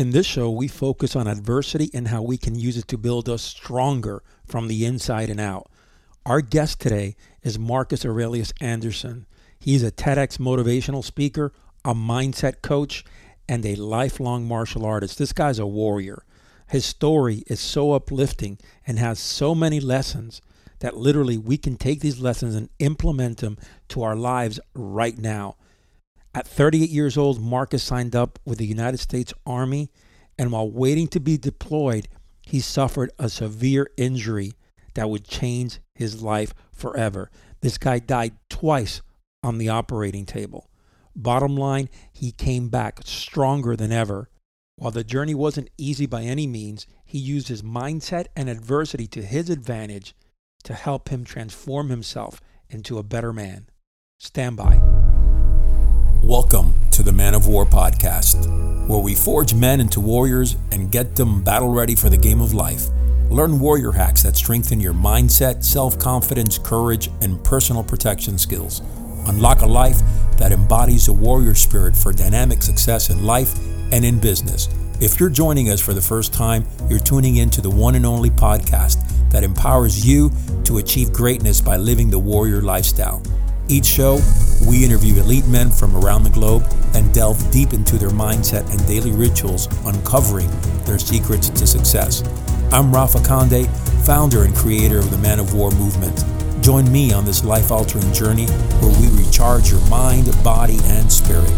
In this show, we focus on adversity and how we can use it to build us stronger from the inside and out. Our guest today is Marcus Aurelius Anderson. He's a TEDx motivational speaker, a mindset coach, and a lifelong martial artist. This guy's a warrior. His story is so uplifting and has so many lessons that literally we can take these lessons and implement them to our lives right now. At 38 years old, Marcus signed up with the United States Army, and while waiting to be deployed, he suffered a severe injury that would change his life forever. This guy died twice on the operating table. Bottom line, he came back stronger than ever. While the journey wasn't easy by any means, he used his mindset and adversity to his advantage to help him transform himself into a better man. Stand by. Welcome to the Man of War podcast, where we forge men into warriors and get them battle ready for the game of life. Learn warrior hacks that strengthen your mindset, self confidence, courage, and personal protection skills. Unlock a life that embodies a warrior spirit for dynamic success in life and in business. If you're joining us for the first time, you're tuning into the one and only podcast that empowers you to achieve greatness by living the warrior lifestyle. Each show, we interview elite men from around the globe and delve deep into their mindset and daily rituals, uncovering their secrets to success. I'm Rafa Conde, founder and creator of the Man of War movement. Join me on this life altering journey where we recharge your mind, body, and spirit.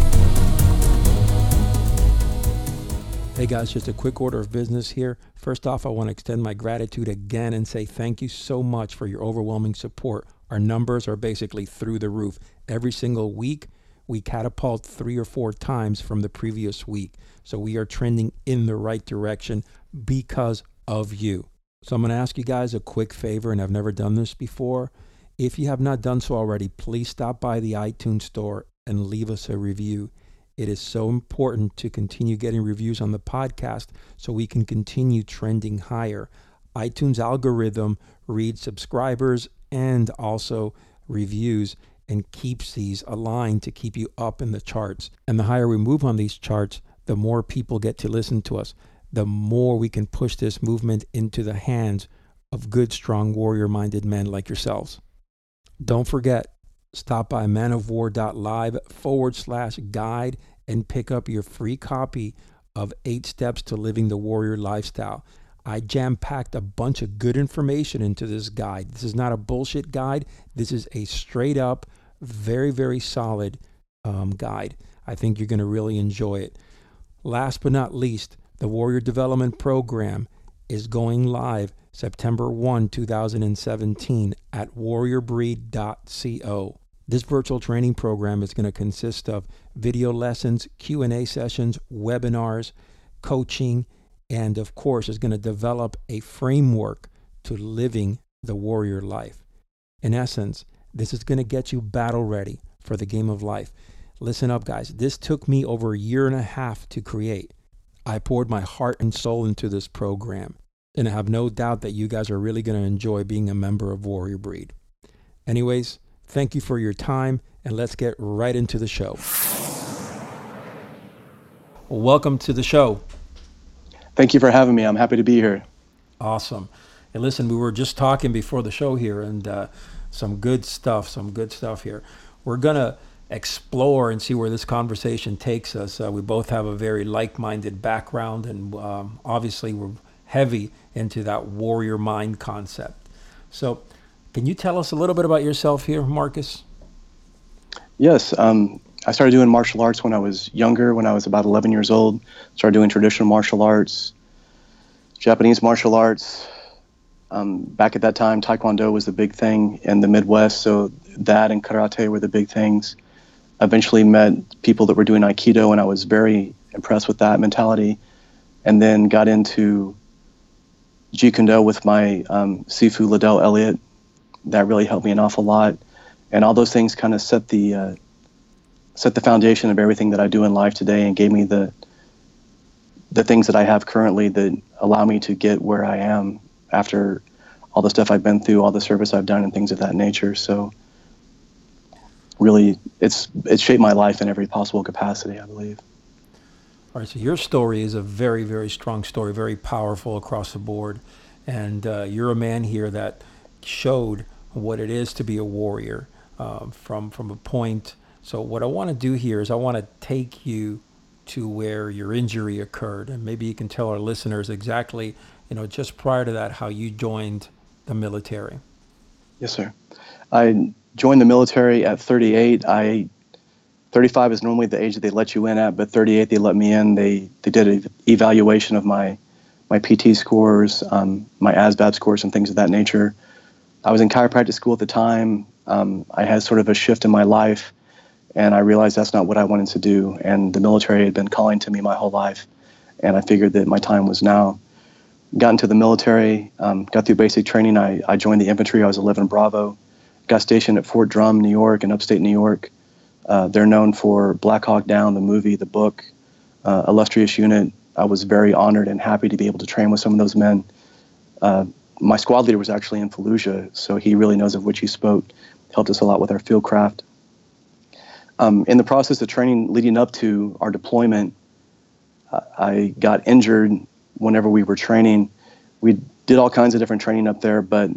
Hey guys, just a quick order of business here. First off, I want to extend my gratitude again and say thank you so much for your overwhelming support. Our numbers are basically through the roof. Every single week, we catapult three or four times from the previous week. So we are trending in the right direction because of you. So I'm going to ask you guys a quick favor, and I've never done this before. If you have not done so already, please stop by the iTunes store and leave us a review. It is so important to continue getting reviews on the podcast so we can continue trending higher. iTunes algorithm reads subscribers and also reviews and keeps these aligned to keep you up in the charts. And the higher we move on these charts, the more people get to listen to us the more we can push this movement into the hands of good, strong, warrior minded men like yourselves. Don't forget, stop by manofwar.live forward slash guide and pick up your free copy of Eight Steps to Living the Warrior Lifestyle. I jam packed a bunch of good information into this guide. This is not a bullshit guide. This is a straight up, very, very solid um, guide. I think you're going to really enjoy it. Last but not least, the Warrior Development Program is going live September 1, 2017 at warriorbreed.co. This virtual training program is going to consist of video lessons, Q&A sessions, webinars, coaching, and of course is going to develop a framework to living the warrior life. In essence, this is going to get you battle ready for the game of life. Listen up, guys. This took me over a year and a half to create. I poured my heart and soul into this program, and I have no doubt that you guys are really going to enjoy being a member of Warrior Breed. Anyways, thank you for your time, and let's get right into the show. Welcome to the show. Thank you for having me. I'm happy to be here. Awesome. And listen, we were just talking before the show here, and uh, some good stuff, some good stuff here. We're going to explore and see where this conversation takes us. Uh, we both have a very like minded background, and um, obviously, we're heavy into that warrior mind concept. So, can you tell us a little bit about yourself here, Marcus? Yes. Um, I started doing martial arts when I was younger, when I was about 11 years old. Started doing traditional martial arts, Japanese martial arts. Um, back at that time, Taekwondo was the big thing in the Midwest, so that and karate were the big things eventually met people that were doing Aikido, and I was very impressed with that mentality. And then got into Kune Do with my um, Sifu Liddell Elliott. That really helped me an awful lot. And all those things kind of set the uh, set the foundation of everything that I do in life today, and gave me the the things that I have currently that allow me to get where I am after all the stuff I've been through, all the service I've done, and things of that nature. So really it's it's shaped my life in every possible capacity i believe All right, so your story is a very, very strong story, very powerful across the board. And uh, you're a man here that showed what it is to be a warrior um, from, from a point. So, what I want to do here is I want to take you to where your injury occurred. And maybe you can tell our listeners exactly, you know, just prior to that, how you joined the military. Yes, sir. I joined the military at 38. I 35 is normally the age that they let you in at, but 38 they let me in. They they did an evaluation of my my PT scores, um, my ASVAB scores, and things of that nature. I was in chiropractic school at the time. Um, I had sort of a shift in my life, and I realized that's not what I wanted to do. And the military had been calling to me my whole life, and I figured that my time was now. Got into the military, um, got through basic training. I, I joined the infantry. I was 11 Bravo. Got stationed at Fort Drum, New York, in upstate New York. Uh, they're known for Black Hawk Down, the movie, the book, uh, illustrious unit. I was very honored and happy to be able to train with some of those men. Uh, my squad leader was actually in Fallujah, so he really knows of which he spoke. Helped us a lot with our field craft. Um, in the process of training leading up to our deployment, uh, I got injured whenever we were training. We did all kinds of different training up there, but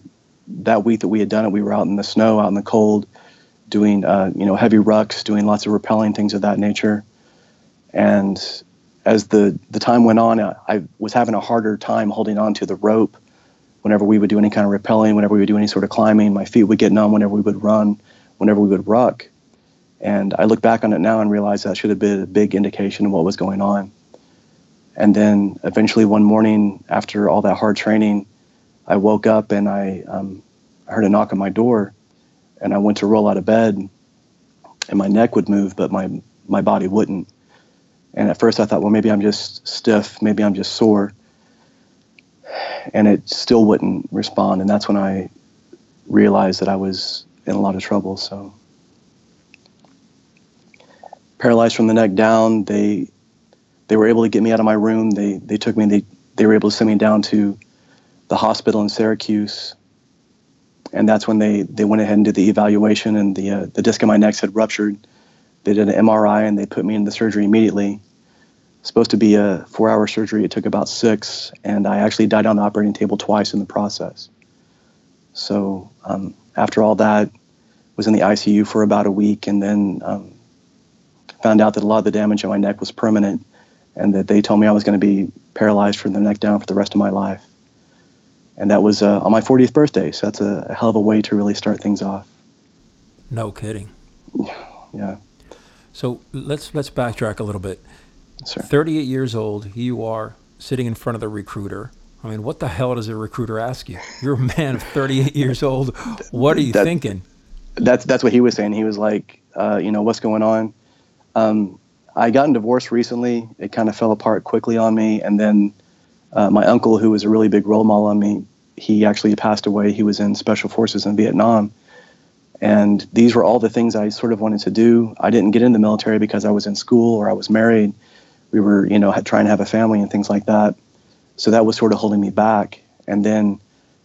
that week that we had done it, we were out in the snow, out in the cold, doing uh, you know heavy rucks, doing lots of rappelling, things of that nature. And as the the time went on, I, I was having a harder time holding on to the rope. Whenever we would do any kind of rappelling, whenever we would do any sort of climbing, my feet would get numb. Whenever we would run, whenever we would ruck, and I look back on it now and realize that should have been a big indication of what was going on. And then eventually one morning, after all that hard training, I woke up and I um, heard a knock on my door, and I went to roll out of bed, and my neck would move, but my my body wouldn't. And at first, I thought, well, maybe I'm just stiff, maybe I'm just sore, and it still wouldn't respond. And that's when I realized that I was in a lot of trouble. So paralyzed from the neck down, they they were able to get me out of my room. They they took me. They they were able to send me down to the hospital in Syracuse, and that's when they they went ahead and did the evaluation, and the uh, the disc in my neck had ruptured. They did an MRI and they put me in the surgery immediately. Supposed to be a four-hour surgery. It took about six, and I actually died on the operating table twice in the process. So um, after all that, was in the ICU for about a week, and then um, found out that a lot of the damage on my neck was permanent, and that they told me I was going to be paralyzed from the neck down for the rest of my life and that was uh, on my 40th birthday. So that's a, a, hell of a way to really start things off. No kidding. Yeah. So let's let's backtrack a little bit. Sir. 38 years old, you are sitting in front of the recruiter. I mean, what the hell does a recruiter ask you? You're a man of 38 years old. What are you that, thinking? That's that's what he was saying. He was like, uh, you know, what's going on? Um, I gotten divorced recently. It kind of fell apart quickly on me, and then uh, my uncle, who was a really big role model on me, he actually passed away. He was in special forces in Vietnam. And these were all the things I sort of wanted to do. I didn't get in the military because I was in school or I was married. We were, you know, trying to have a family and things like that. So that was sort of holding me back. And then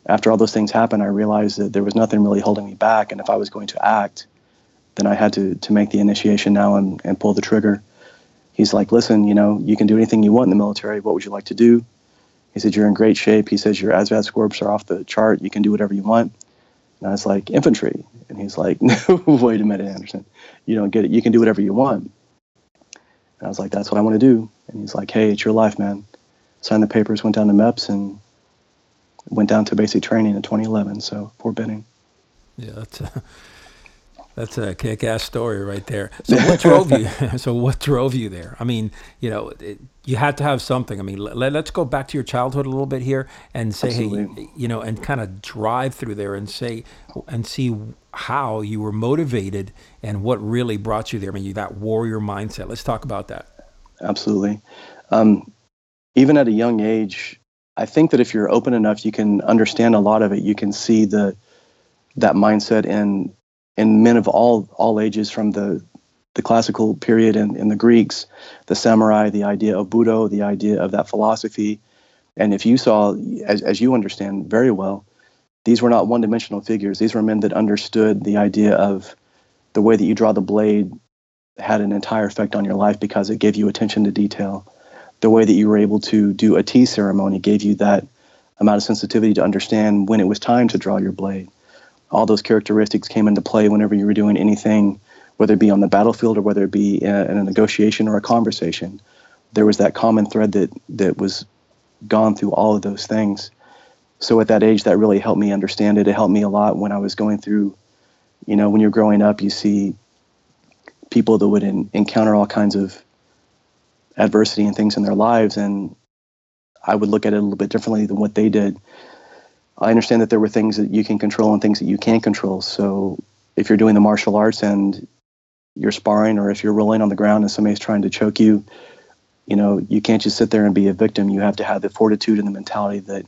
after all those things happened, I realized that there was nothing really holding me back. And if I was going to act, then I had to, to make the initiation now and, and pull the trigger. He's like, listen, you know, you can do anything you want in the military. What would you like to do? He said, You're in great shape. He says, Your ASVAB scores are off the chart. You can do whatever you want. And I was like, Infantry. And he's like, No, wait a minute, Anderson. You don't get it. You can do whatever you want. And I was like, That's what I want to do. And he's like, Hey, it's your life, man. Signed the papers, went down to MEPS, and went down to basic training in 2011. So, Fort Benning. Yeah, that's. That's a kick-ass story right there. So what drove you? so what drove you there? I mean, you know, it, you had to have something. I mean, let, us go back to your childhood a little bit here and say, Absolutely. hey, you know, and kind of drive through there and say and see how you were motivated and what really brought you there. I mean, you that warrior mindset. Let's talk about that. Absolutely. Um, even at a young age, I think that if you're open enough, you can understand a lot of it. You can see the that mindset in in men of all all ages, from the the classical period and, and the Greeks, the samurai, the idea of Budo, the idea of that philosophy. And if you saw, as, as you understand very well, these were not one dimensional figures. These were men that understood the idea of the way that you draw the blade had an entire effect on your life because it gave you attention to detail. the way that you were able to do a tea ceremony gave you that amount of sensitivity to understand when it was time to draw your blade. All those characteristics came into play whenever you were doing anything, whether it be on the battlefield or whether it be in a, negotiation or a conversation. There was that common thread that that was gone through all of those things. So at that age, that really helped me understand it. It helped me a lot when I was going through, you know, when you're growing up, you see people that would in, encounter all kinds of adversity and things in their lives, and I would look at it a little bit differently than what they did. I understand that there were things that you can control and things that you can't control. So if you're doing the martial arts and you're sparring, or if you're rolling on the ground and somebody's trying to choke you, you know, you can't just sit there and be a victim. You have to have the fortitude and the mentality that,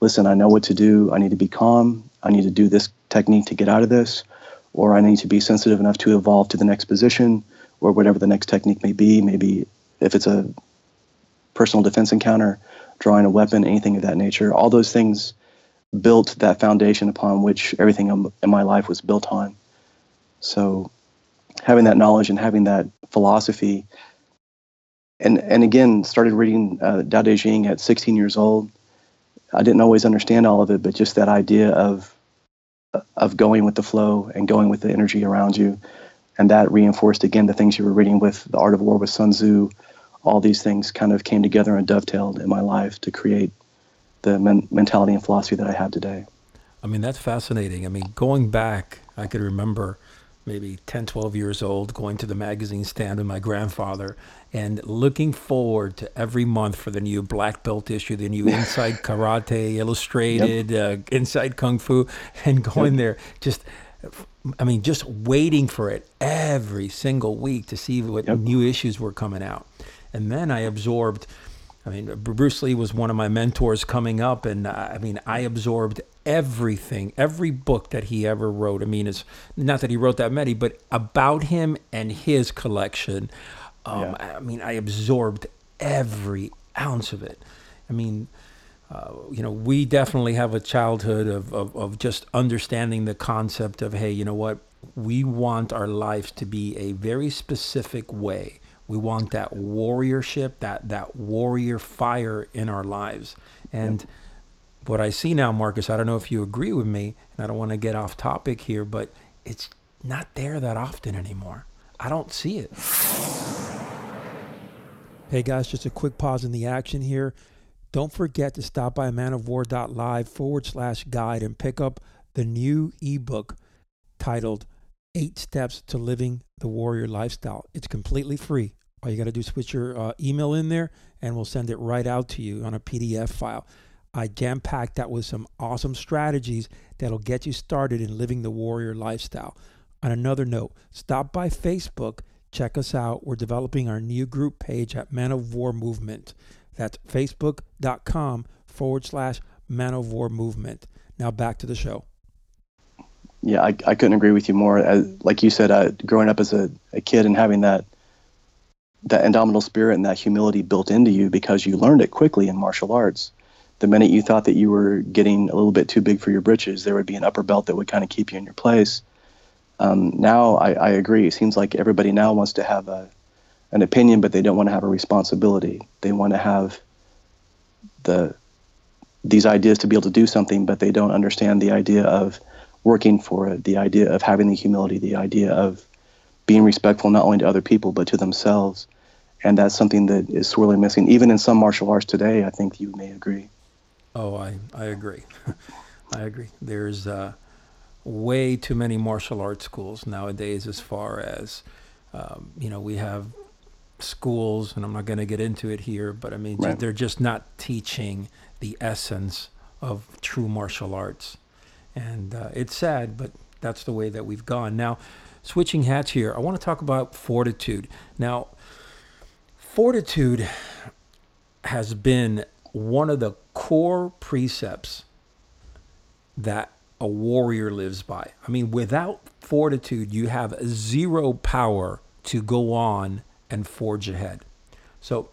listen, I know what to do. I need to be calm. I need to do this technique to get out of this, or I need to be sensitive enough to evolve to the next position, or whatever the next technique may be. Maybe if it's a personal defense encounter, drawing a weapon, anything of that nature. All those things built that foundation upon which everything in my life was built on. So, having that knowledge and having that philosophy, and and again, started reading uh, Tao Te Ching at 16 years old. I didn't always understand all of it, but just that idea of of going with the flow and going with the energy around you, and that reinforced again the things you were reading with the Art of War with Sun Tzu, all these things kind of came together and dovetailed in my life to create the men- mentality and philosophy that I have today. I mean, that's fascinating. I mean, going back, I could remember maybe 10, 12 years old going to the magazine stand with my grandfather and looking forward to every month for the new black belt issue, the new Inside Karate Illustrated, yep. uh, Inside Kung Fu, and going yep. there just I mean, just waiting for it every single week to see what yep. new issues were coming out. And then I absorbed, I mean, Bruce Lee was one of my mentors coming up. And uh, I mean, I absorbed everything, every book that he ever wrote. I mean, it's not that he wrote that many, but about him and his collection. Um, yeah. I mean, I absorbed every ounce of it. I mean, uh, you know, we definitely have a childhood of, of, of just understanding the concept of, hey, you know what? We want our lives to be a very specific way. We want that warriorship, that that warrior fire in our lives. And yep. what I see now, Marcus, I don't know if you agree with me, and I don't want to get off topic here, but it's not there that often anymore. I don't see it. Hey guys, just a quick pause in the action here. Don't forget to stop by manofwar.live forward slash guide and pick up the new ebook titled Eight Steps to Living the Warrior Lifestyle. It's completely free. All you got to do is put your uh, email in there and we'll send it right out to you on a PDF file. I jam packed that with some awesome strategies that'll get you started in living the warrior lifestyle. On another note, stop by Facebook, check us out. We're developing our new group page at Man of War Movement. That's facebook.com forward slash Man of War Movement. Now back to the show. Yeah, I, I couldn't agree with you more. As, like you said, uh, growing up as a, a kid and having that that indomitable spirit and that humility built into you because you learned it quickly in martial arts. The minute you thought that you were getting a little bit too big for your britches, there would be an upper belt that would kind of keep you in your place. Um, now, I, I, agree. It seems like everybody now wants to have a, an opinion, but they don't want to have a responsibility. They want to have the these ideas to be able to do something, but they don't understand the idea of working for it, the idea of having the humility, the idea of being respectful not only to other people but to themselves. And that's something that is sorely missing, even in some martial arts today. I think you may agree. Oh, I, I agree. I agree. There's uh, way too many martial arts schools nowadays, as far as, um, you know, we have schools, and I'm not going to get into it here, but I mean, right. they're just not teaching the essence of true martial arts. And uh, it's sad, but that's the way that we've gone. Now, switching hats here, I want to talk about fortitude. Now, fortitude has been one of the core precepts that a warrior lives by. I mean, without fortitude, you have zero power to go on and forge ahead. So,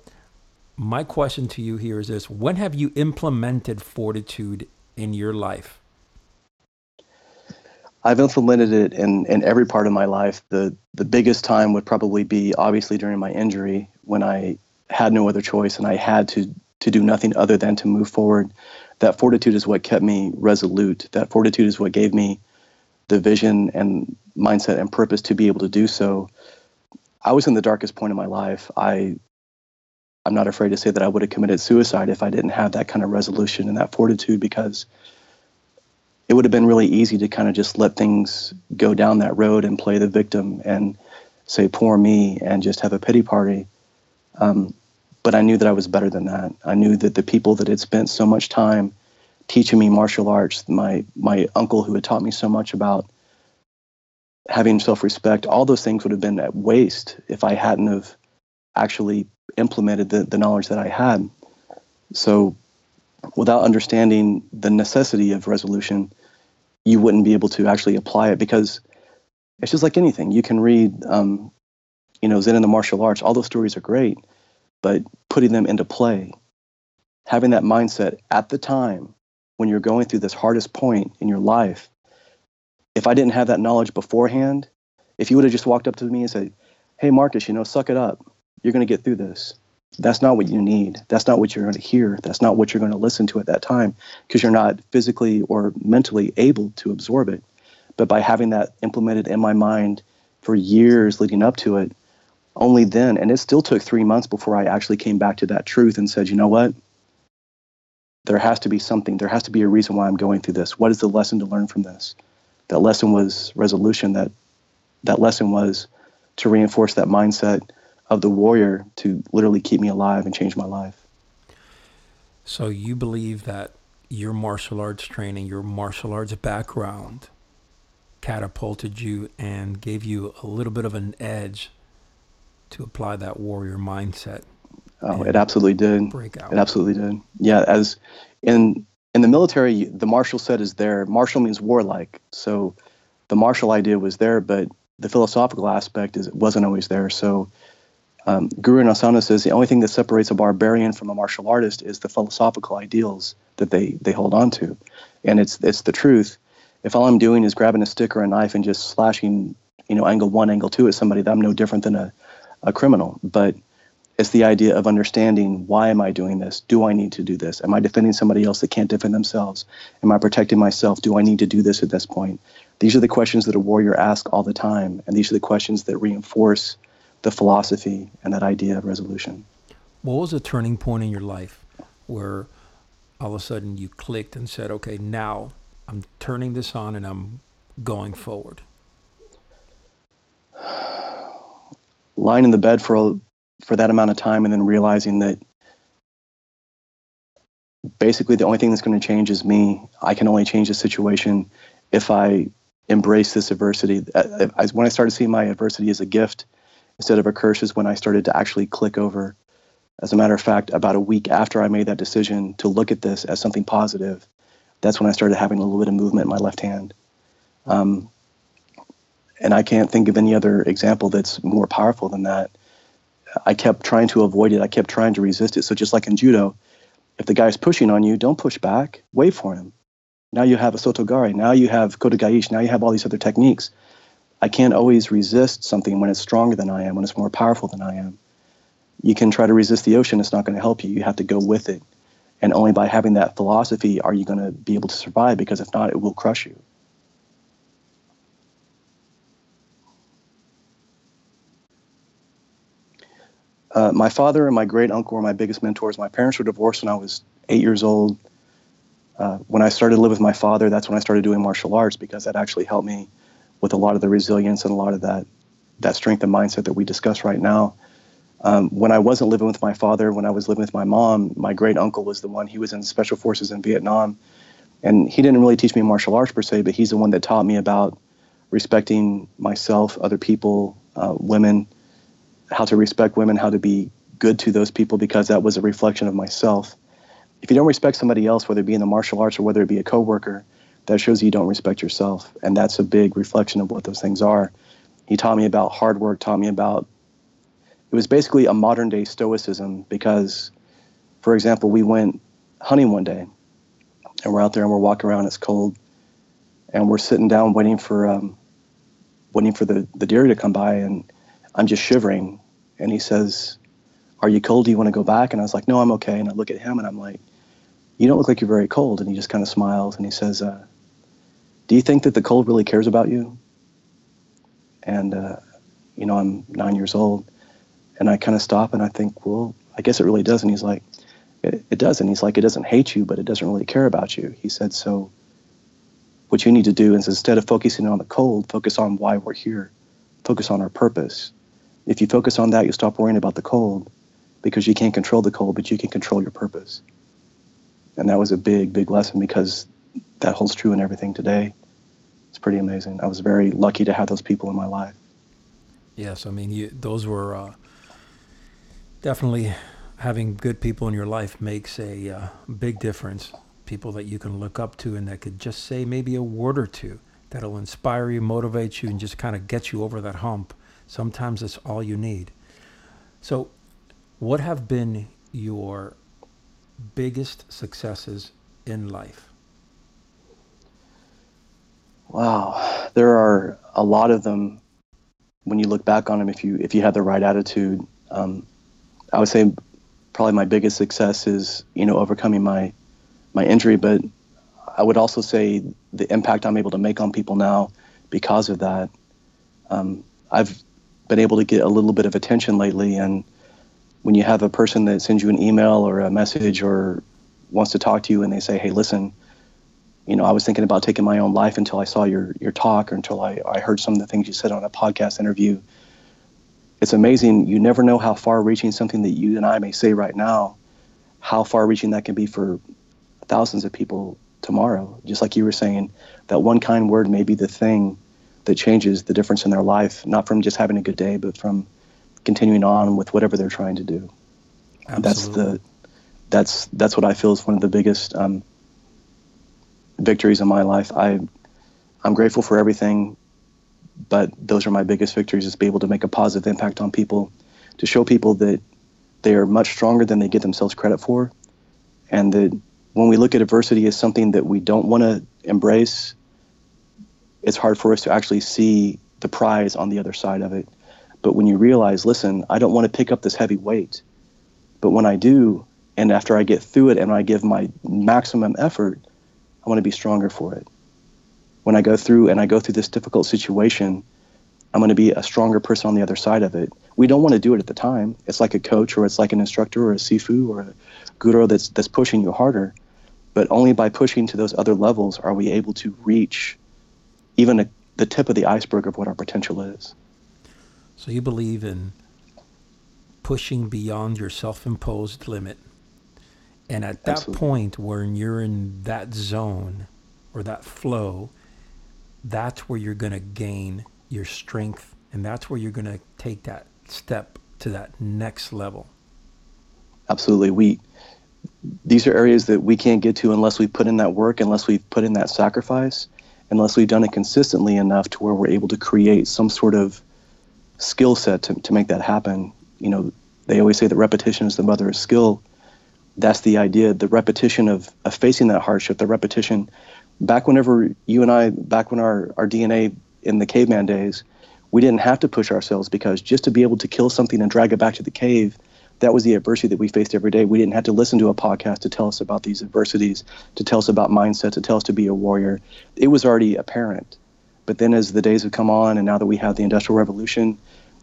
my question to you here is this When have you implemented fortitude in your life? I've implemented it in, in every part of my life. The the biggest time would probably be obviously during my injury when I had no other choice and I had to to do nothing other than to move forward. That fortitude is what kept me resolute. That fortitude is what gave me the vision and mindset and purpose to be able to do so. I was in the darkest point of my life. I I'm not afraid to say that I would have committed suicide if I didn't have that kind of resolution and that fortitude because it would have been really easy to kind of just let things go down that road and play the victim and say poor me and just have a pity party. Um, but I knew that I was better than that. I knew that the people that had spent so much time teaching me martial arts, my my uncle who had taught me so much about having self-respect, all those things would have been at waste if I hadn't have actually implemented the, the knowledge that I had. So without understanding the necessity of resolution, you wouldn't be able to actually apply it because it's just like anything. You can read, um, you know, Zen and the martial arts. All those stories are great, but putting them into play, having that mindset at the time when you're going through this hardest point in your life. If I didn't have that knowledge beforehand, if you would have just walked up to me and said, "Hey, Marcus, you know, suck it up. You're going to get through this." That's not what you need. That's not what you're going to hear. That's not what you're going to listen to at that time because you're not physically or mentally able to absorb it. But by having that implemented in my mind for years leading up to it, only then, and it still took three months before I actually came back to that truth and said, you know what? There has to be something. There has to be a reason why I'm going through this. What is the lesson to learn from this? That lesson was resolution. That that lesson was to reinforce that mindset of the warrior to literally keep me alive and change my life. So you believe that your martial arts training, your martial arts background catapulted you and gave you a little bit of an edge to apply that warrior mindset. Oh, it absolutely did. Break out. It absolutely did. Yeah, as in in the military, the martial set is there. Martial means warlike. So the martial idea was there, but the philosophical aspect is it wasn't always there. So um, Guru Inosanto says the only thing that separates a barbarian from a martial artist is the philosophical ideals that they they hold on to, and it's it's the truth. If all I'm doing is grabbing a stick or a knife and just slashing, you know, angle one, angle two at somebody, I'm no different than a, a criminal. But it's the idea of understanding why am I doing this? Do I need to do this? Am I defending somebody else that can't defend themselves? Am I protecting myself? Do I need to do this at this point? These are the questions that a warrior asks all the time, and these are the questions that reinforce the philosophy and that idea of resolution. What was a turning point in your life where all of a sudden you clicked and said, okay, now I'm turning this on and I'm going forward? Lying in the bed for for that amount of time and then realizing that basically the only thing that's going to change is me. I can only change the situation if I embrace this adversity. Uh, when I started seeing my adversity as a gift instead of a curse is when I started to actually click over. As a matter of fact, about a week after I made that decision to look at this as something positive, that's when I started having a little bit of movement in my left hand. Um, and I can't think of any other example that's more powerful than that. I kept trying to avoid it. I kept trying to resist it. So just like in judo, if the guy's pushing on you, don't push back. Wait for him. Now you have a sotogari. Now you have kotegaeshi. Now you have all these other techniques. I can't always resist something when it's stronger than I am, when it's more powerful than I am. You can try to resist the ocean, it's not going to help you. You have to go with it. And only by having that philosophy are you going to be able to survive, because if not, it will crush you. Uh, my father and my great uncle were my biggest mentors. My parents were divorced when I was eight years old. Uh, when I started to live with my father, that's when I started doing martial arts because that actually helped me with a lot of the resilience and a lot of that that strength and mindset that we discuss right now. Um, when I wasn't living with my father, when I was living with my mom, my great uncle was the one. He was in special forces in Vietnam, and he didn't really teach me martial arts per se, but he's the one that taught me about respecting myself, other people, uh, women, how to respect women, how to be good to those people, because that was a reflection of myself. If you don't respect somebody else, whether it be in the martial arts or whether it be a coworker, that shows you don't respect yourself. And that's a big reflection of what those things are. He taught me about hard work, taught me about it was basically a modern day stoicism because, for example, we went hunting one day and we're out there and we're walking around, it's cold, and we're sitting down waiting for um, waiting for the, the deer to come by and I'm just shivering and he says, Are you cold? Do you want to go back? And I was like, No, I'm okay. And I look at him and I'm like, You don't look like you're very cold. And he just kind of smiles and he says, uh, Do you think that the cold really cares about you? And, uh, you know, I'm nine years old. And I kind of stop and I think, Well, I guess it really does. And he's like, it, it doesn't. He's like, It doesn't hate you, but it doesn't really care about you. He said, So what you need to do is instead of focusing on the cold, focus on why we're here, focus on our purpose. If you focus on that, you stop worrying about the cold because you can't control the cold, but you can control your purpose. And that was a big, big lesson because that holds true in everything today. It's pretty amazing. I was very lucky to have those people in my life. Yes, I mean, you, those were uh, definitely having good people in your life makes a uh, big difference people that you can look up to and that could just say maybe a word or two that'll inspire you, motivate you, and just kind of get you over that hump. Sometimes it's all you need. So, what have been your biggest successes in life? Wow, there are a lot of them. When you look back on them, if you if you had the right attitude, um, I would say probably my biggest success is you know overcoming my my injury, but I would also say the impact I'm able to make on people now because of that. Um, I've been able to get a little bit of attention lately, and when you have a person that sends you an email or a message or wants to talk to you, and they say, "Hey, listen." You know, I was thinking about taking my own life until I saw your your talk or until I, I heard some of the things you said on a podcast interview. It's amazing. You never know how far reaching something that you and I may say right now, how far reaching that can be for thousands of people tomorrow. Just like you were saying, that one kind word may be the thing that changes the difference in their life, not from just having a good day, but from continuing on with whatever they're trying to do. Absolutely. That's the that's that's what I feel is one of the biggest um, victories in my life. I I'm grateful for everything, but those are my biggest victories: is to be able to make a positive impact on people, to show people that they are much stronger than they give themselves credit for, and that when we look at adversity as something that we don't want to embrace, it's hard for us to actually see the prize on the other side of it. But when you realize, listen, I don't want to pick up this heavy weight, but when I do, and after I get through it and I give my maximum effort, I want to be stronger for it. When I go through and I go through this difficult situation, I'm going to be a stronger person on the other side of it. We don't want to do it at the time. It's like a coach or it's like an instructor or a sifu or a guru that's that's pushing you harder. But only by pushing to those other levels are we able to reach even a, the tip of the iceberg of what our potential is. So you believe in pushing beyond your self-imposed limit. And at that Absolutely. point when you're in that zone or that flow, that's where you're going to gain your strength and that's where you're going to take that step to that next level. Absolutely. We these are areas that we can't get to unless we put in that work, unless we've put in that sacrifice, unless we've done it consistently enough to where we're able to create some sort of skill set to, to make that happen. You know, they always say that repetition is the mother of skill. That's the idea, the repetition of, of facing that hardship, the repetition. Back whenever you and I, back when our, our DNA in the caveman days, we didn't have to push ourselves because just to be able to kill something and drag it back to the cave that was the adversity that we faced every day. We didn't have to listen to a podcast to tell us about these adversities, to tell us about mindset, to tell us to be a warrior. It was already apparent. But then as the days have come on, and now that we have the Industrial Revolution,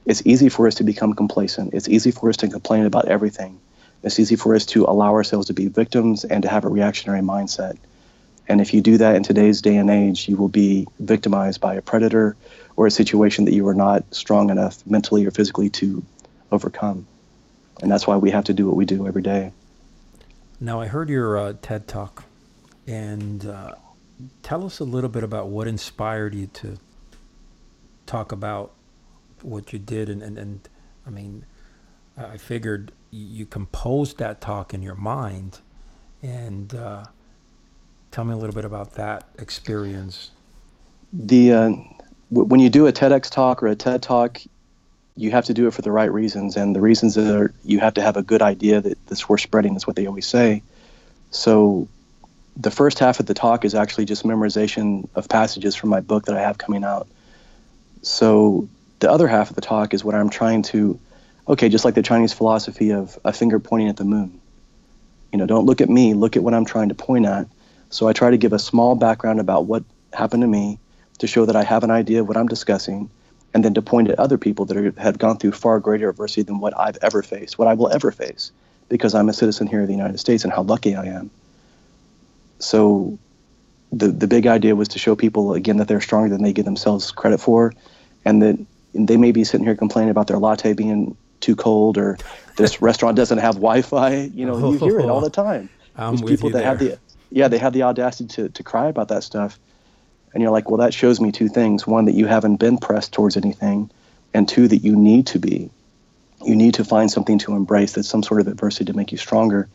it's easy for us to become complacent. It's easy for us to complain about everything. It's easy for us to allow ourselves to be victims and to have a reactionary mindset. And if you do that in today's day and age, you will be victimized by a predator or a situation that you are not strong enough mentally or physically to overcome and that's why we have to do what we do every day. Now, I heard your uh, TED talk, and uh, tell us a little bit about what inspired you to talk about what you did, and and, and I mean, I figured you composed that talk in your mind, and uh, tell me a little bit about that experience. The uh, w- when you do a TEDx talk or a TED talk, you have to do it for the right reasons, and the reasons are you have to have a good idea that that's worth spreading. Is what they always say. So, the first half of the talk is actually just memorization of passages from my book that I have coming out. So, the other half of the talk is what I'm trying to okay, just like the Chinese philosophy of a finger pointing at the moon. You know, don't look at me, look at what I'm trying to point at. So I try to give a small background about what happened to me to show that I have an idea of what I'm discussing, and then to point at other people that are, have gone through far greater adversity than what I've ever faced, what I will ever face, because I'm a citizen here of the United States and how lucky I am. So the the big idea was to show people again that they're stronger than they give themselves credit for, and that they may be sitting here complaining about their latte being too cold or this restaurant doesn't have Wi-Fi. You know, you hear it all the time. I'm There's people that there. have the yeah they have the audacity to to cry about that stuff, and you're like, well, that shows me two things: one, that you haven't been pressed towards anything, and two, that you need to be. You need to find something to embrace that's some sort of adversity to make you stronger.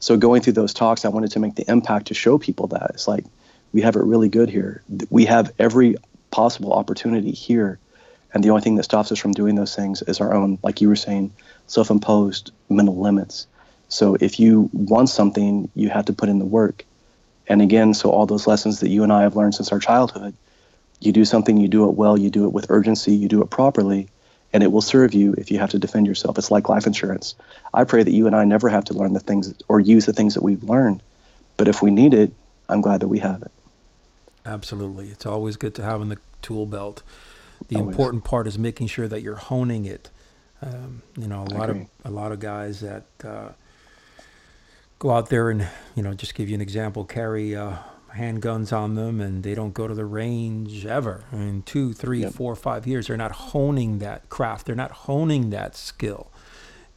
So going through those talks, I wanted to make the impact to show people that it's like we have it really good here. We have every possible opportunity here. And the only thing that stops us from doing those things is our own, like you were saying, self imposed mental limits. So if you want something, you have to put in the work. And again, so all those lessons that you and I have learned since our childhood, you do something, you do it well, you do it with urgency, you do it properly, and it will serve you if you have to defend yourself. It's like life insurance. I pray that you and I never have to learn the things or use the things that we've learned. But if we need it, I'm glad that we have it. Absolutely. It's always good to have in the tool belt. The Always. important part is making sure that you're honing it. Um, you know, a lot of a lot of guys that uh, go out there and you know, just give you an example, carry uh, handguns on them, and they don't go to the range ever. I mean, two, three, Yep. four, five years, they're not honing that craft. They're not honing that skill,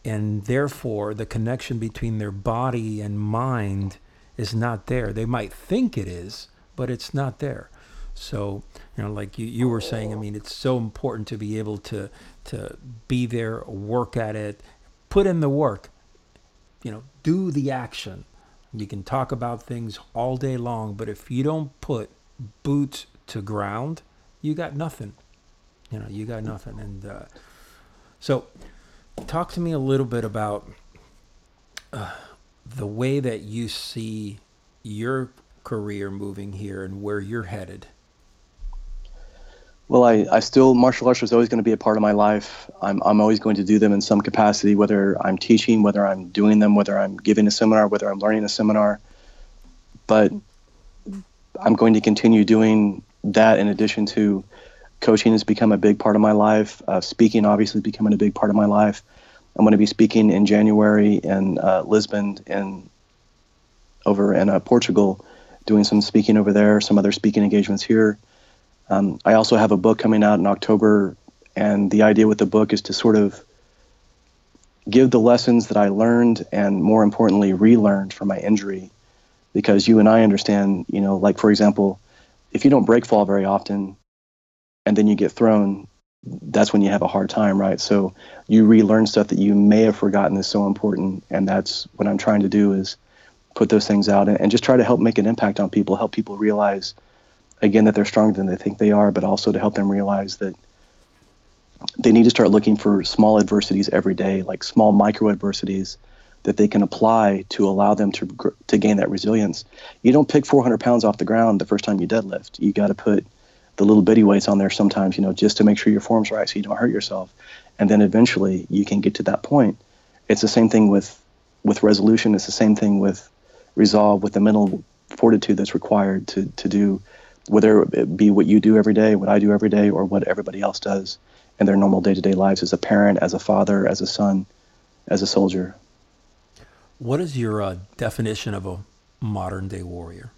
and therefore the connection between their body and mind is not there. They might think it is, but it's not there. So, you know, like you, you were saying, I mean, it's so important to be able to to be there, work at it, put in the work, you know, do the action. You can talk about things all day long, but if you don't put boots to ground, you got nothing. You know, you got nothing. And uh, so, talk to me a little bit about uh, the way that you see your career moving here and where you're headed. Well, I, I still, martial arts was always going to be a part of my life. I'm, I'm always going to do them in some capacity, whether I'm teaching, whether I'm doing them, whether I'm giving a seminar, whether I'm learning a seminar. But I'm going to continue doing that in addition to coaching has become a big part of my life. Uh, speaking, obviously, is becoming a big part of my life. I'm going to be speaking in January in uh, Lisbon and over in uh, Portugal, doing some speaking over there, some other speaking engagements here. Um, I also have a book coming out in October, and the idea with the book is to sort of give the lessons that I learned and, more importantly, relearned from my injury. Because you and I understand, you know, like for example, if you don't break fall very often and then you get thrown, that's when you have a hard time, right? So you relearn stuff that you may have forgotten is so important, and that's what I'm trying to do is put those things out and, and just try to help make an impact on people, help people realize again that they're stronger than they think they are, but also to help them realize that they need to start looking for small adversities every day, like small micro adversities that they can apply to allow them to to gain that resilience. You don't pick 400 pounds off the ground the first time you deadlift. You got to put the little bitty weights on there sometimes, you know, just to make sure your form's right so you don't hurt yourself. And then eventually you can get to that point. It's the same thing with with resolution. It's the same thing with resolve, with the mental fortitude that's required to to do whether it be what you do every day, what I do every day, or what everybody else does in their normal day to day lives as a parent, as a father, as a son, as a soldier. What is your uh, definition of a modern day warrior?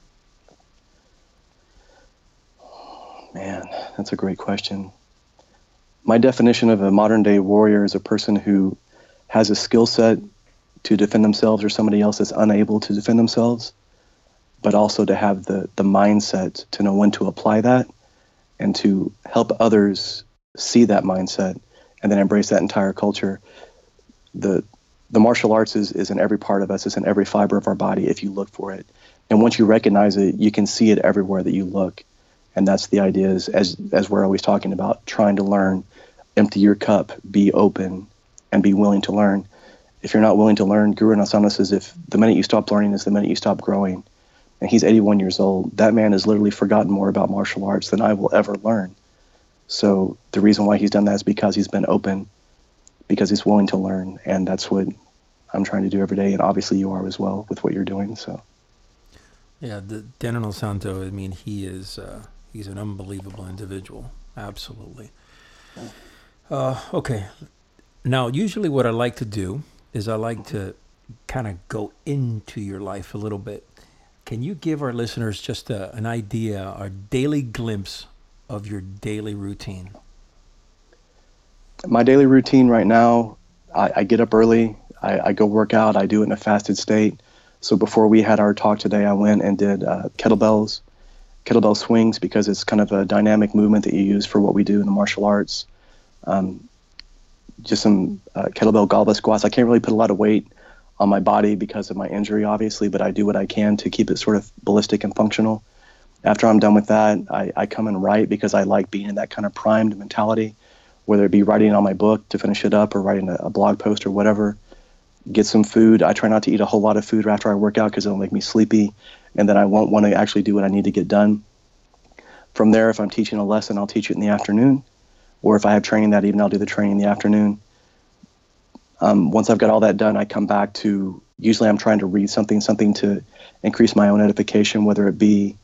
Man, that's a great question. My definition of a modern day warrior is a person who has a skill set to defend themselves or somebody else that's unable to defend themselves, but also to have the, the mindset to know when to apply that and to help others see that mindset and then embrace that entire culture. The the martial arts is, is in every part of us, it's in every fiber of our body if you look for it. And once you recognize it, you can see it everywhere that you look. And that's the idea is as as we're always talking about, trying to learn, empty your cup, be open, and be willing to learn. If you're not willing to learn, Guru Inosanto says if the minute you stop learning is the minute you stop growing. And he's 81 years old. That man has literally forgotten more about martial arts than I will ever learn. So the reason why he's done that is because he's been open, because he's willing to learn, and that's what I'm trying to do every day. And obviously, you are as well with what you're doing. So. Yeah, the Dan Inosanto. I mean, he is uh, he's an unbelievable individual. Absolutely. Uh, okay. Now, usually, what I like to do is I like to kind of go into your life a little bit. Can you give our listeners just a, an idea, a daily glimpse of your daily routine? My daily routine right now, I, I get up early. I, I, go work out. I do it in a fasted state. So before we had our talk today, I went and did uh, kettlebells, kettlebell swings, because it's kind of a dynamic movement that you use for what we do in the martial arts. Um, just some uh, kettlebell goblet squats. I can't really put a lot of weight on my body because of my injury, obviously, but I do what I can to keep it sort of ballistic and functional. After I'm done with that, I, I come and write because I like being in that kind of primed mentality, whether it be writing on my book to finish it up or writing a, a blog post or whatever get some food. I try not to eat a whole lot of food after I work out because it'll make me sleepy, and then I won't want to actually do what I need to get done. From there, if I'm teaching a lesson, I'll teach it in the afternoon, or if I have training that evening, I'll do the training in the afternoon. Um, once I've got all that done, I come back to usually I'm trying to read something, something to increase my own edification, whether it be,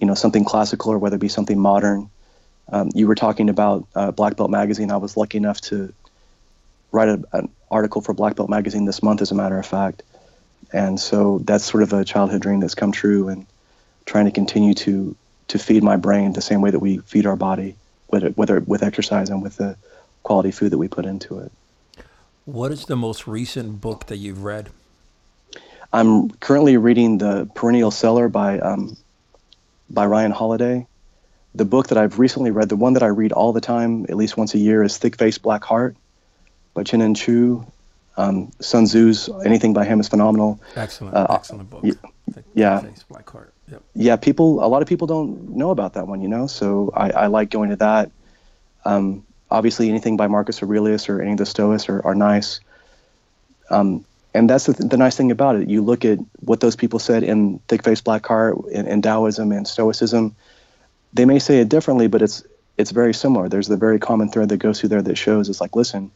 you know, something classical or whether it be something modern. Um, you were talking about uh, Black Belt Magazine. I was lucky enough to write a, an article for Black Belt Magazine this month, as a matter of fact. And so that's sort of a childhood dream that's come true, and trying to continue to to feed my brain the same way that we feed our body, whether whether with exercise and with the quality food that we put into it. What is the most recent book that you've read? I'm currently reading the Perennial Seller by um, by Ryan Holiday. The book that I've recently read, the one that I read all the time, at least once a year, is Thick Face Black Heart by Chin Chu. Um, Sun Tzu's anything by him is phenomenal. Excellent, uh, excellent book. Yeah, Face, Black Heart. Yep. Yeah, people. A lot of people don't know about that one, you know. So I, I like going to that. Um, obviously, anything by Marcus Aurelius or any of the Stoics are, are nice. Um, and that's the, the nice thing about it. You look at what those people said in Thick Face Black Heart, in, in Taoism and Stoicism. They may say it differently, but it's it's very similar. There's the very common thread that goes through there that shows it's like, listen,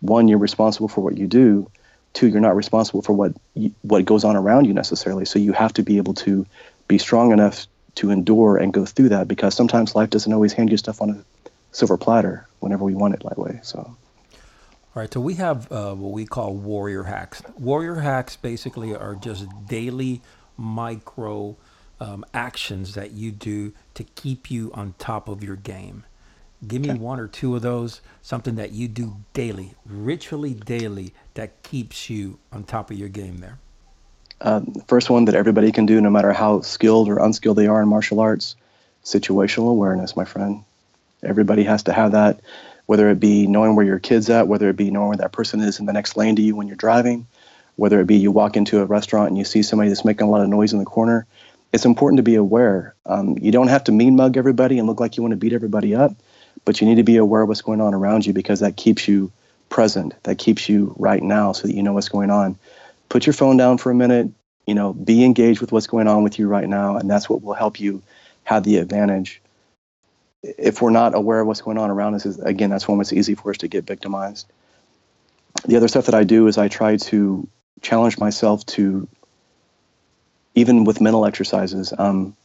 one, you're responsible for what you do. Two, you're not responsible for what you, what goes on around you necessarily. So you have to be able to be strong enough to endure and go through that because sometimes life doesn't always hand you stuff on a silver platter whenever we want it that way. So. All right, so we have uh, what we call warrior hacks. Warrior hacks basically are just daily micro um, actions that you do to keep you on top of your game. Give me okay. one or two of those, something that you do daily, ritually daily, that keeps you on top of your game there. Uh, first one that everybody can do, no matter how skilled or unskilled they are in martial arts situational awareness, my friend. Everybody has to have that, whether it be knowing where your kid's at, whether it be knowing where that person is in the next lane to you when you're driving, whether it be you walk into a restaurant and you see somebody that's making a lot of noise in the corner. It's important to be aware. Um, you don't have to mean mug everybody and look like you want to beat everybody up but you need to be aware of what's going on around you because that keeps you present that keeps you right now so that you know what's going on put your phone down for a minute you know be engaged with what's going on with you right now and that's what will help you have the advantage if we're not aware of what's going on around us is again that's when it's easy for us to get victimized the other stuff that i do is i try to challenge myself to even with mental exercises um,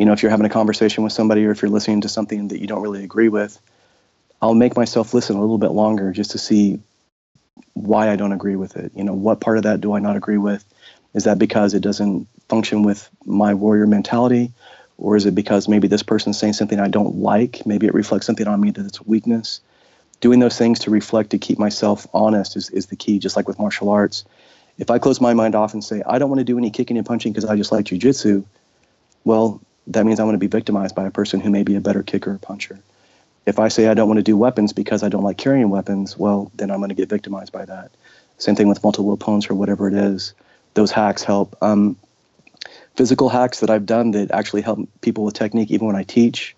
you know, if you're having a conversation with somebody or if you're listening to something that you don't really agree with, I'll make myself listen a little bit longer just to see why I don't agree with it. You know, what part of that do I not agree with? Is that because it doesn't function with my warrior mentality? Or is it because maybe this person's saying something I don't like? Maybe it reflects something on me that it's weakness. Doing those things to reflect, to keep myself honest is, is the key, just like with martial arts. If I close my mind off and say, I don't want to do any kicking and punching because I just like jujitsu, well, that means I'm going to be victimized by a person who may be a better kicker or puncher. If I say I don't want to do weapons because I don't like carrying weapons, well, then I'm going to get victimized by that. Same thing with multiple opponents or whatever it is. Those hacks help. Um, physical hacks that I've done that actually help people with technique, even when I teach.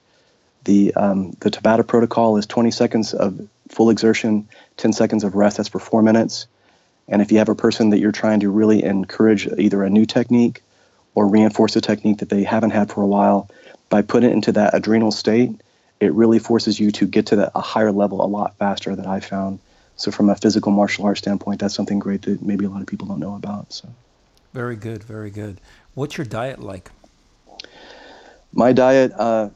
The um, the Tabata protocol is 20 seconds of full exertion, 10 seconds of rest. That's for four minutes. And if you have a person that you're trying to really encourage either a new technique or reinforce a technique that they haven't had for a while by putting it into that adrenal state it really forces you to get to a higher level a lot faster than i found So from a physical martial arts standpoint, that's something great that maybe a lot of people don't know about. So. Very good, very good. What's your diet like? My diet, uh,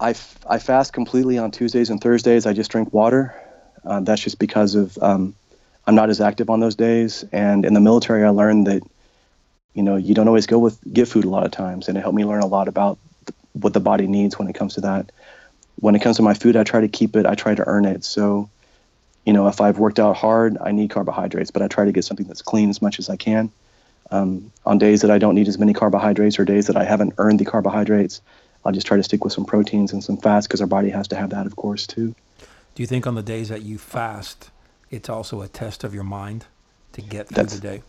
I, f- I fast completely on Tuesdays and Thursdays. I just drink water. Uh, that's just because of um, I'm not as active on those days. And in the military, I learned that you know you don't always go with get food a lot of times, and it helped me learn a lot about th- what the body needs when it comes to that. When it comes to my food, I try to keep it. I try to earn it. So, you know, if I've worked out hard, I need carbohydrates, but I try to get something that's clean as much as I can. Um, on days that I don't need as many carbohydrates or days that I haven't earned the carbohydrates, I'll just try to stick with some proteins and some fats because our body has to have that, of course, too. Do you think on the days that you fast, it's also a test of your mind to get through that's, the day?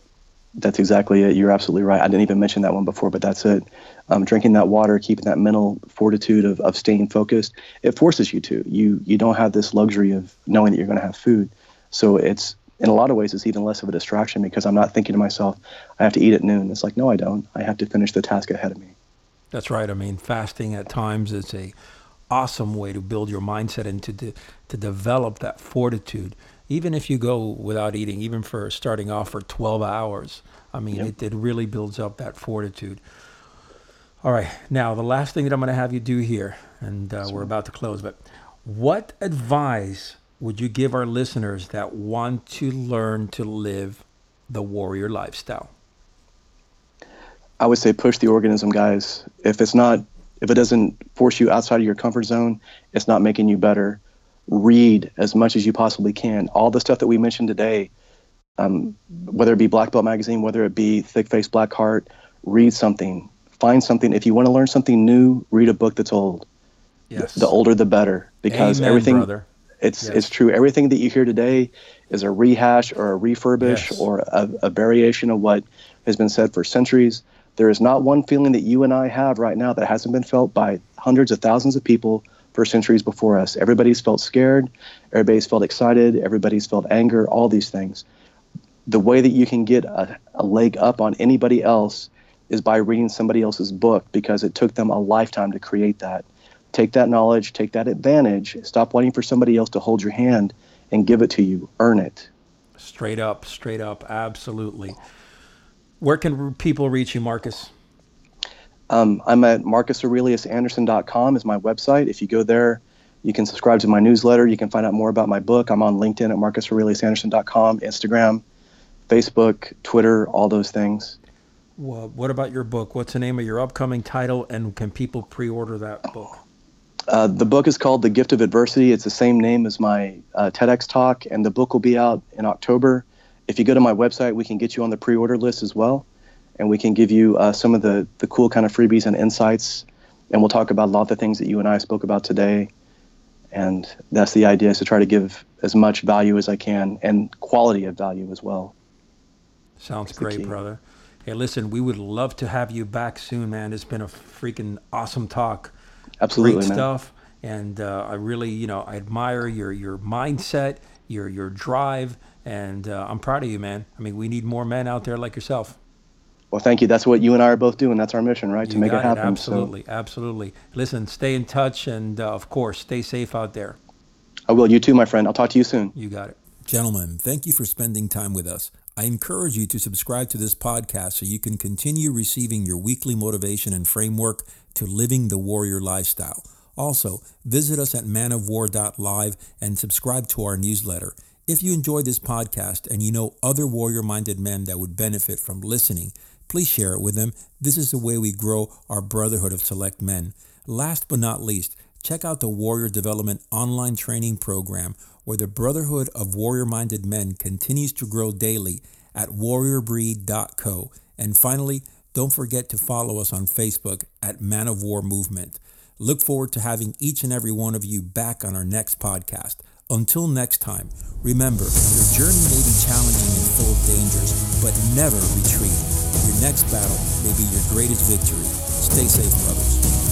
That's exactly it. You're absolutely right. I didn't even mention that one before, but that's it. Um, drinking that water, keeping that mental fortitude of, of staying focused, it forces you to. You you don't have this luxury of knowing that you're going to have food. So it's in a lot of ways, it's even less of a distraction because I'm not thinking to myself, I have to eat at noon. It's like, no, I don't. I have to finish the task ahead of me. That's right. I mean, fasting at times is a awesome way to build your mindset and to de- to develop that fortitude. Even if you go without eating, even for starting off for 12 hours, I mean, yep. it, it really builds up that fortitude. All right. Now, the last thing that I'm going to have you do here, and uh, we're about to close, but what advice would you give our listeners that want to learn to live the warrior lifestyle? I would say push the organism, guys. If it's not, if it doesn't force you outside of your comfort zone, it's not making you better. Read as much as you possibly can. All the stuff that we mentioned today, um, whether it be Black Belt Magazine, whether it be Thick Face Black Heart, read something. Find something. If you want to learn something new, read a book that's old. Yes. The, the older, the better, because Amen, everything. Brother it's yes. it's true. Everything that you hear today is a rehash or a refurbish yes. or a, a variation of what has been said for centuries. There is not one feeling that you and I have right now that hasn't been felt by hundreds of thousands of people for centuries before us. Everybody's felt scared, everybody's felt excited, everybody's felt anger, all these things. The way that you can get a, a leg up on anybody else is by reading somebody else's book because it took them a lifetime to create that take that knowledge, take that advantage, stop waiting for somebody else to hold your hand and give it to you. Earn it. Straight up, straight up, absolutely. Where can people reach you, Marcus? Um, I'm at marcusaureliusanderson.com is my website. If you go there, you can subscribe to my newsletter. You can find out more about my book. I'm on LinkedIn at marcusaureliusanderson.com, Instagram, Facebook, Twitter, all those things. Well, what about your book? What's the name of your upcoming title, and can people pre-order that book? Uh, the book is called The Gift of Adversity. It's the same name as my uh, TEDx talk, and the book will be out in October. If you go to my website, we can get you on the pre order list as well, and we can give you uh, some of the, the cool kind of freebies and insights. And we'll talk about a lot of the things that you and I spoke about today. And that's the idea is to try to give as much value as I can and quality of value as well. Sounds that's great, brother. Hey, listen, we would love to have you back soon, man. It's been a freaking awesome talk. Absolutely, great man. stuff. And uh, I really, you know, I admire your your mindset, your your drive, and uh, I'm proud of you, man. I mean, we need more men out there like yourself. Well, thank you. That's what you and I are both doing. That's our mission, right? You to make it happen. It. Absolutely, so. absolutely. Listen, stay in touch, and uh, of course, stay safe out there. I will. You too, my friend. I'll talk to you soon. You got it. Gentlemen, thank you for spending time with us. I encourage you to subscribe to this podcast so you can continue receiving your weekly motivation and framework to living the warrior lifestyle. Also, visit us at manofwar.live and subscribe to our newsletter. If you enjoy this podcast and you know other warrior minded men that would benefit from listening, please share it with them. This is the way we grow our brotherhood of select men. Last but not least, check out the Warrior Development online training program where the brotherhood of warrior minded men continues to grow daily at warriorbreed.co. And finally, don't forget to follow us on Facebook at Man of War Movement. Look forward to having each and every one of you back on our next podcast. Until next time, remember your journey may be challenging and full of dangers, but never retreat. Your next battle may be your greatest victory. Stay safe, brothers.